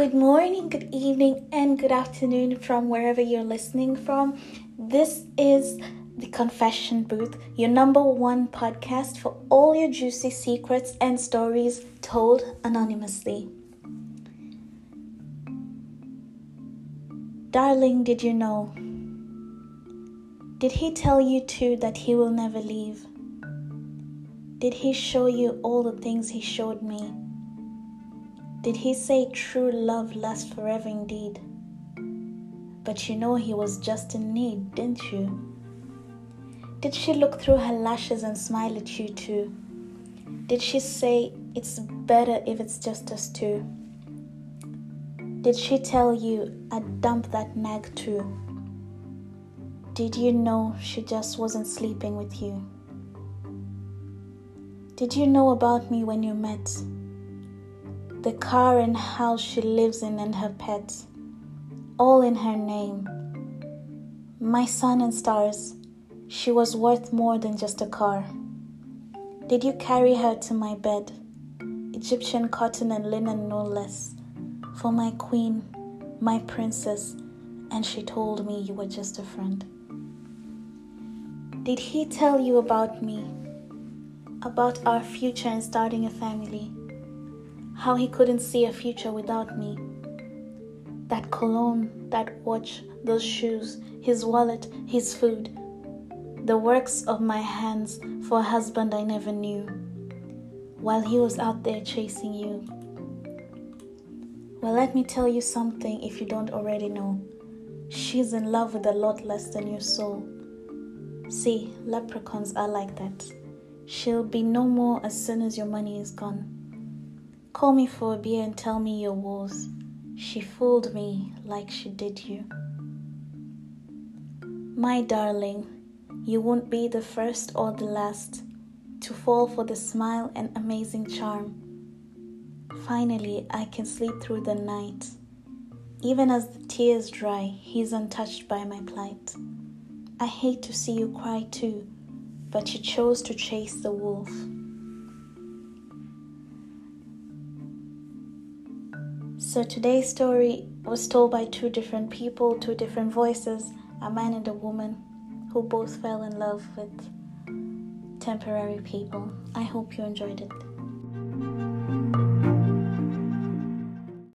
Good morning, good evening, and good afternoon from wherever you're listening from. This is the Confession Booth, your number one podcast for all your juicy secrets and stories told anonymously. Darling, did you know? Did he tell you too that he will never leave? Did he show you all the things he showed me? Did he say true love lasts forever indeed? But you know he was just in need, didn't you? Did she look through her lashes and smile at you too? Did she say it's better if it's just us two? Did she tell you I'd dump that nag too? Did you know she just wasn't sleeping with you? Did you know about me when you met? The car and house she lives in and her pets, all in her name. My sun and stars, she was worth more than just a car. Did you carry her to my bed? Egyptian cotton and linen, no less. For my queen, my princess, and she told me you were just a friend. Did he tell you about me? About our future and starting a family? How he couldn't see a future without me. That cologne, that watch, those shoes, his wallet, his food, the works of my hands for a husband I never knew, while he was out there chasing you. Well, let me tell you something if you don't already know. She's in love with a lot less than your soul. See, leprechauns are like that. She'll be no more as soon as your money is gone. Call me for a beer and tell me your woes. She fooled me like she did you. My darling, you won't be the first or the last to fall for the smile and amazing charm. Finally, I can sleep through the night. Even as the tears dry, he's untouched by my plight. I hate to see you cry too, but you chose to chase the wolf. So today's story was told by two different people, two different voices, a man and a woman who both fell in love with temporary people. I hope you enjoyed it.